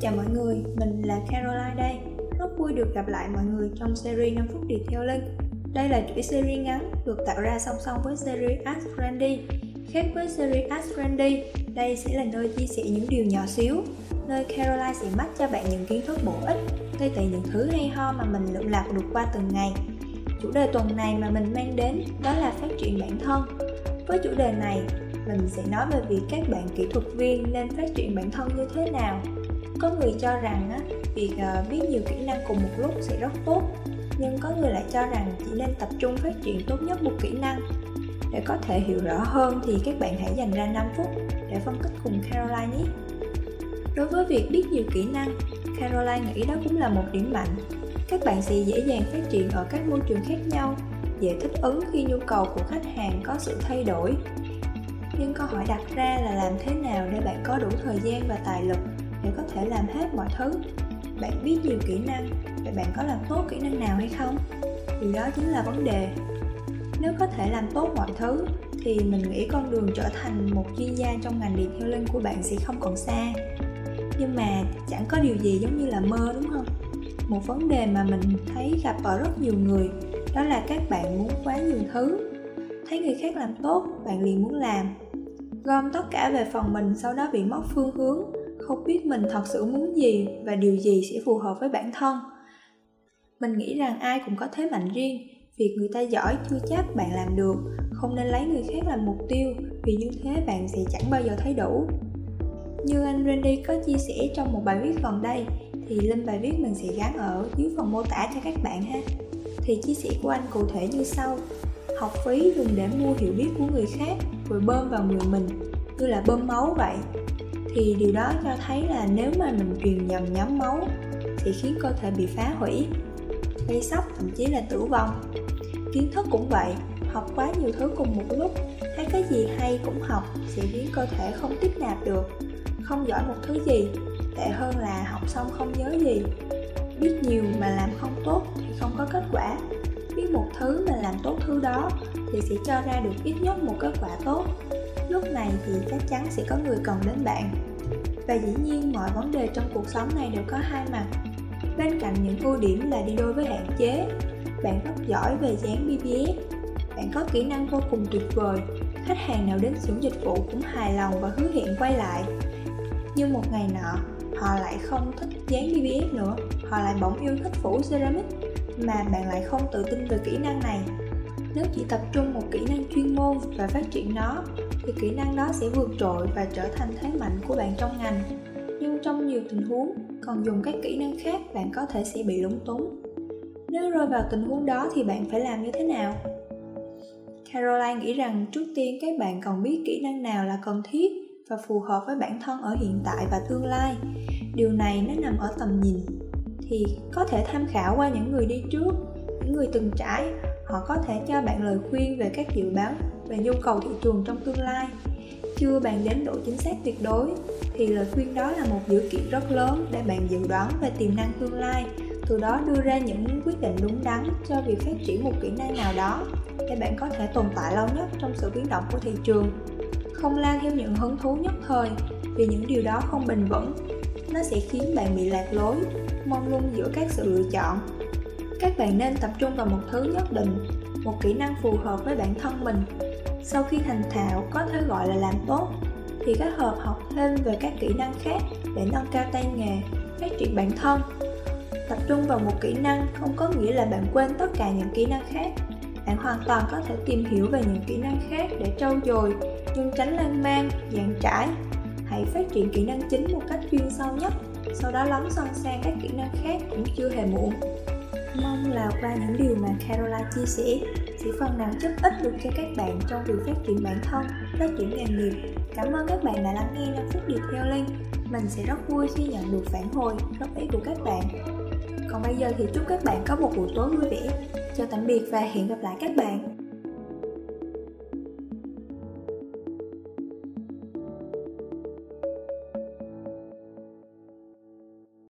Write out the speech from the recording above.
Chào mọi người, mình là Caroline đây. Rất vui được gặp lại mọi người trong series 5 phút Detailing. Đây là chuỗi series ngắn được tạo ra song song với series Ask Randy. Khác với series Ask Randy, đây sẽ là nơi chia sẻ những điều nhỏ xíu, nơi Caroline sẽ mách cho bạn những kiến thức bổ ích, ngay tại những thứ hay ho mà mình lượm lạc được qua từng ngày. Chủ đề tuần này mà mình mang đến đó là phát triển bản thân. Với chủ đề này, mình sẽ nói về việc các bạn kỹ thuật viên nên phát triển bản thân như thế nào có người cho rằng á, việc uh, biết nhiều kỹ năng cùng một lúc sẽ rất tốt. Nhưng có người lại cho rằng chỉ nên tập trung phát triển tốt nhất một kỹ năng. Để có thể hiểu rõ hơn thì các bạn hãy dành ra 5 phút để phân tích cùng Caroline nhé. Đối với việc biết nhiều kỹ năng Caroline nghĩ đó cũng là một điểm mạnh. Các bạn sẽ dễ dàng phát triển ở các môi trường khác nhau dễ thích ứng khi nhu cầu của khách hàng có sự thay đổi. Nhưng câu hỏi đặt ra là làm thế nào để bạn có đủ thời gian và tài lực? Để có thể làm hết mọi thứ. Bạn biết nhiều kỹ năng, vậy bạn có làm tốt kỹ năng nào hay không? Thì đó chính là vấn đề. Nếu có thể làm tốt mọi thứ, thì mình nghĩ con đường trở thành một chuyên gia trong ngành detailing của bạn sẽ không còn xa. Nhưng mà chẳng có điều gì giống như là mơ, đúng không? Một vấn đề mà mình thấy gặp ở rất nhiều người, đó là các bạn muốn quá nhiều thứ. Thấy người khác làm tốt, bạn liền muốn làm. Gom tất cả về phần mình, sau đó bị mất phương hướng không biết mình thật sự muốn gì và điều gì sẽ phù hợp với bản thân. Mình nghĩ rằng ai cũng có thế mạnh riêng, việc người ta giỏi chưa chắc bạn làm được, không nên lấy người khác làm mục tiêu, vì như thế bạn sẽ chẳng bao giờ thấy đủ. Như anh Randy có chia sẻ trong một bài viết gần đây, thì link bài viết mình sẽ gắn ở dưới phần mô tả cho các bạn ha. Thì chia sẻ của anh cụ thể như sau. Học phí dùng để mua hiểu biết của người khác, rồi bơm vào người mình, như là bơm máu vậy thì điều đó cho thấy là nếu mà mình truyền nhầm nhóm máu thì khiến cơ thể bị phá hủy, gây sốc, thậm chí là tử vong. Kiến thức cũng vậy, học quá nhiều thứ cùng một lúc, thấy cái gì hay cũng học sẽ khiến cơ thể không tiếp nạp được, không giỏi một thứ gì, tệ hơn là học xong không nhớ gì. Biết nhiều mà làm không tốt thì không có kết quả. Biết một thứ mà làm tốt thứ đó thì sẽ cho ra được ít nhất một kết quả tốt lúc này thì chắc chắn sẽ có người cần đến bạn. Và dĩ nhiên mọi vấn đề trong cuộc sống này đều có hai mặt. Bên cạnh những ưu điểm là đi đôi với hạn chế, bạn rất giỏi về dán BBS bạn có kỹ năng vô cùng tuyệt vời, khách hàng nào đến xưởng dịch vụ cũng hài lòng và hứa hẹn quay lại. Nhưng một ngày nọ, họ lại không thích dán BBS nữa, họ lại bỗng yêu thích phủ ceramic mà bạn lại không tự tin về kỹ năng này. Nếu chỉ tập trung một kỹ năng chuyên môn và phát triển nó thì kỹ năng đó sẽ vượt trội và trở thành thế mạnh của bạn trong ngành. Nhưng trong nhiều tình huống, còn dùng các kỹ năng khác, bạn có thể sẽ bị lúng túng. Nếu rơi vào tình huống đó thì bạn phải làm như thế nào? Caroline nghĩ rằng trước tiên các bạn cần biết kỹ năng nào là cần thiết và phù hợp với bản thân ở hiện tại và tương lai. Điều này nó nằm ở tầm nhìn. Thì có thể tham khảo qua những người đi trước, những người từng trải, họ có thể cho bạn lời khuyên về các dự báo về nhu cầu thị trường trong tương lai. Chưa bàn đến độ chính xác tuyệt đối, thì lời khuyên đó là một dữ kiện rất lớn để bạn dự đoán về tiềm năng tương lai, từ đó đưa ra những quyết định đúng đắn cho việc phát triển một kỹ năng nào đó để bạn có thể tồn tại lâu nhất trong sự biến động của thị trường. Không lao theo những hứng thú nhất thời, vì những điều đó không bền vững, nó sẽ khiến bạn bị lạc lối mong lung giữa các sự lựa chọn. Các bạn nên tập trung vào một thứ nhất định, một kỹ năng phù hợp với bản thân mình sau khi thành thạo, có thể gọi là làm tốt, thì kết hợp học thêm về các kỹ năng khác để nâng cao tay nghề, phát triển bản thân. Tập trung vào một kỹ năng không có nghĩa là bạn quên tất cả những kỹ năng khác. Bạn hoàn toàn có thể tìm hiểu về những kỹ năng khác để trau dồi, nhưng tránh lan man, dàn trải. Hãy phát triển kỹ năng chính một cách chuyên sâu nhất, sau đó lóng son sang các kỹ năng khác cũng chưa hề muộn. Mong là qua những điều mà Caroline chia sẻ sẽ phần nào giúp ích được cho các bạn trong việc phát triển bản thân, phát triển nghề nghiệp. Cảm ơn các bạn đã lắng nghe 5 phút điều theo link. Mình sẽ rất vui khi nhận được phản hồi, góp ý của các bạn. Còn bây giờ thì chúc các bạn có một buổi tối vui vẻ. Chào tạm biệt và hẹn gặp lại các bạn.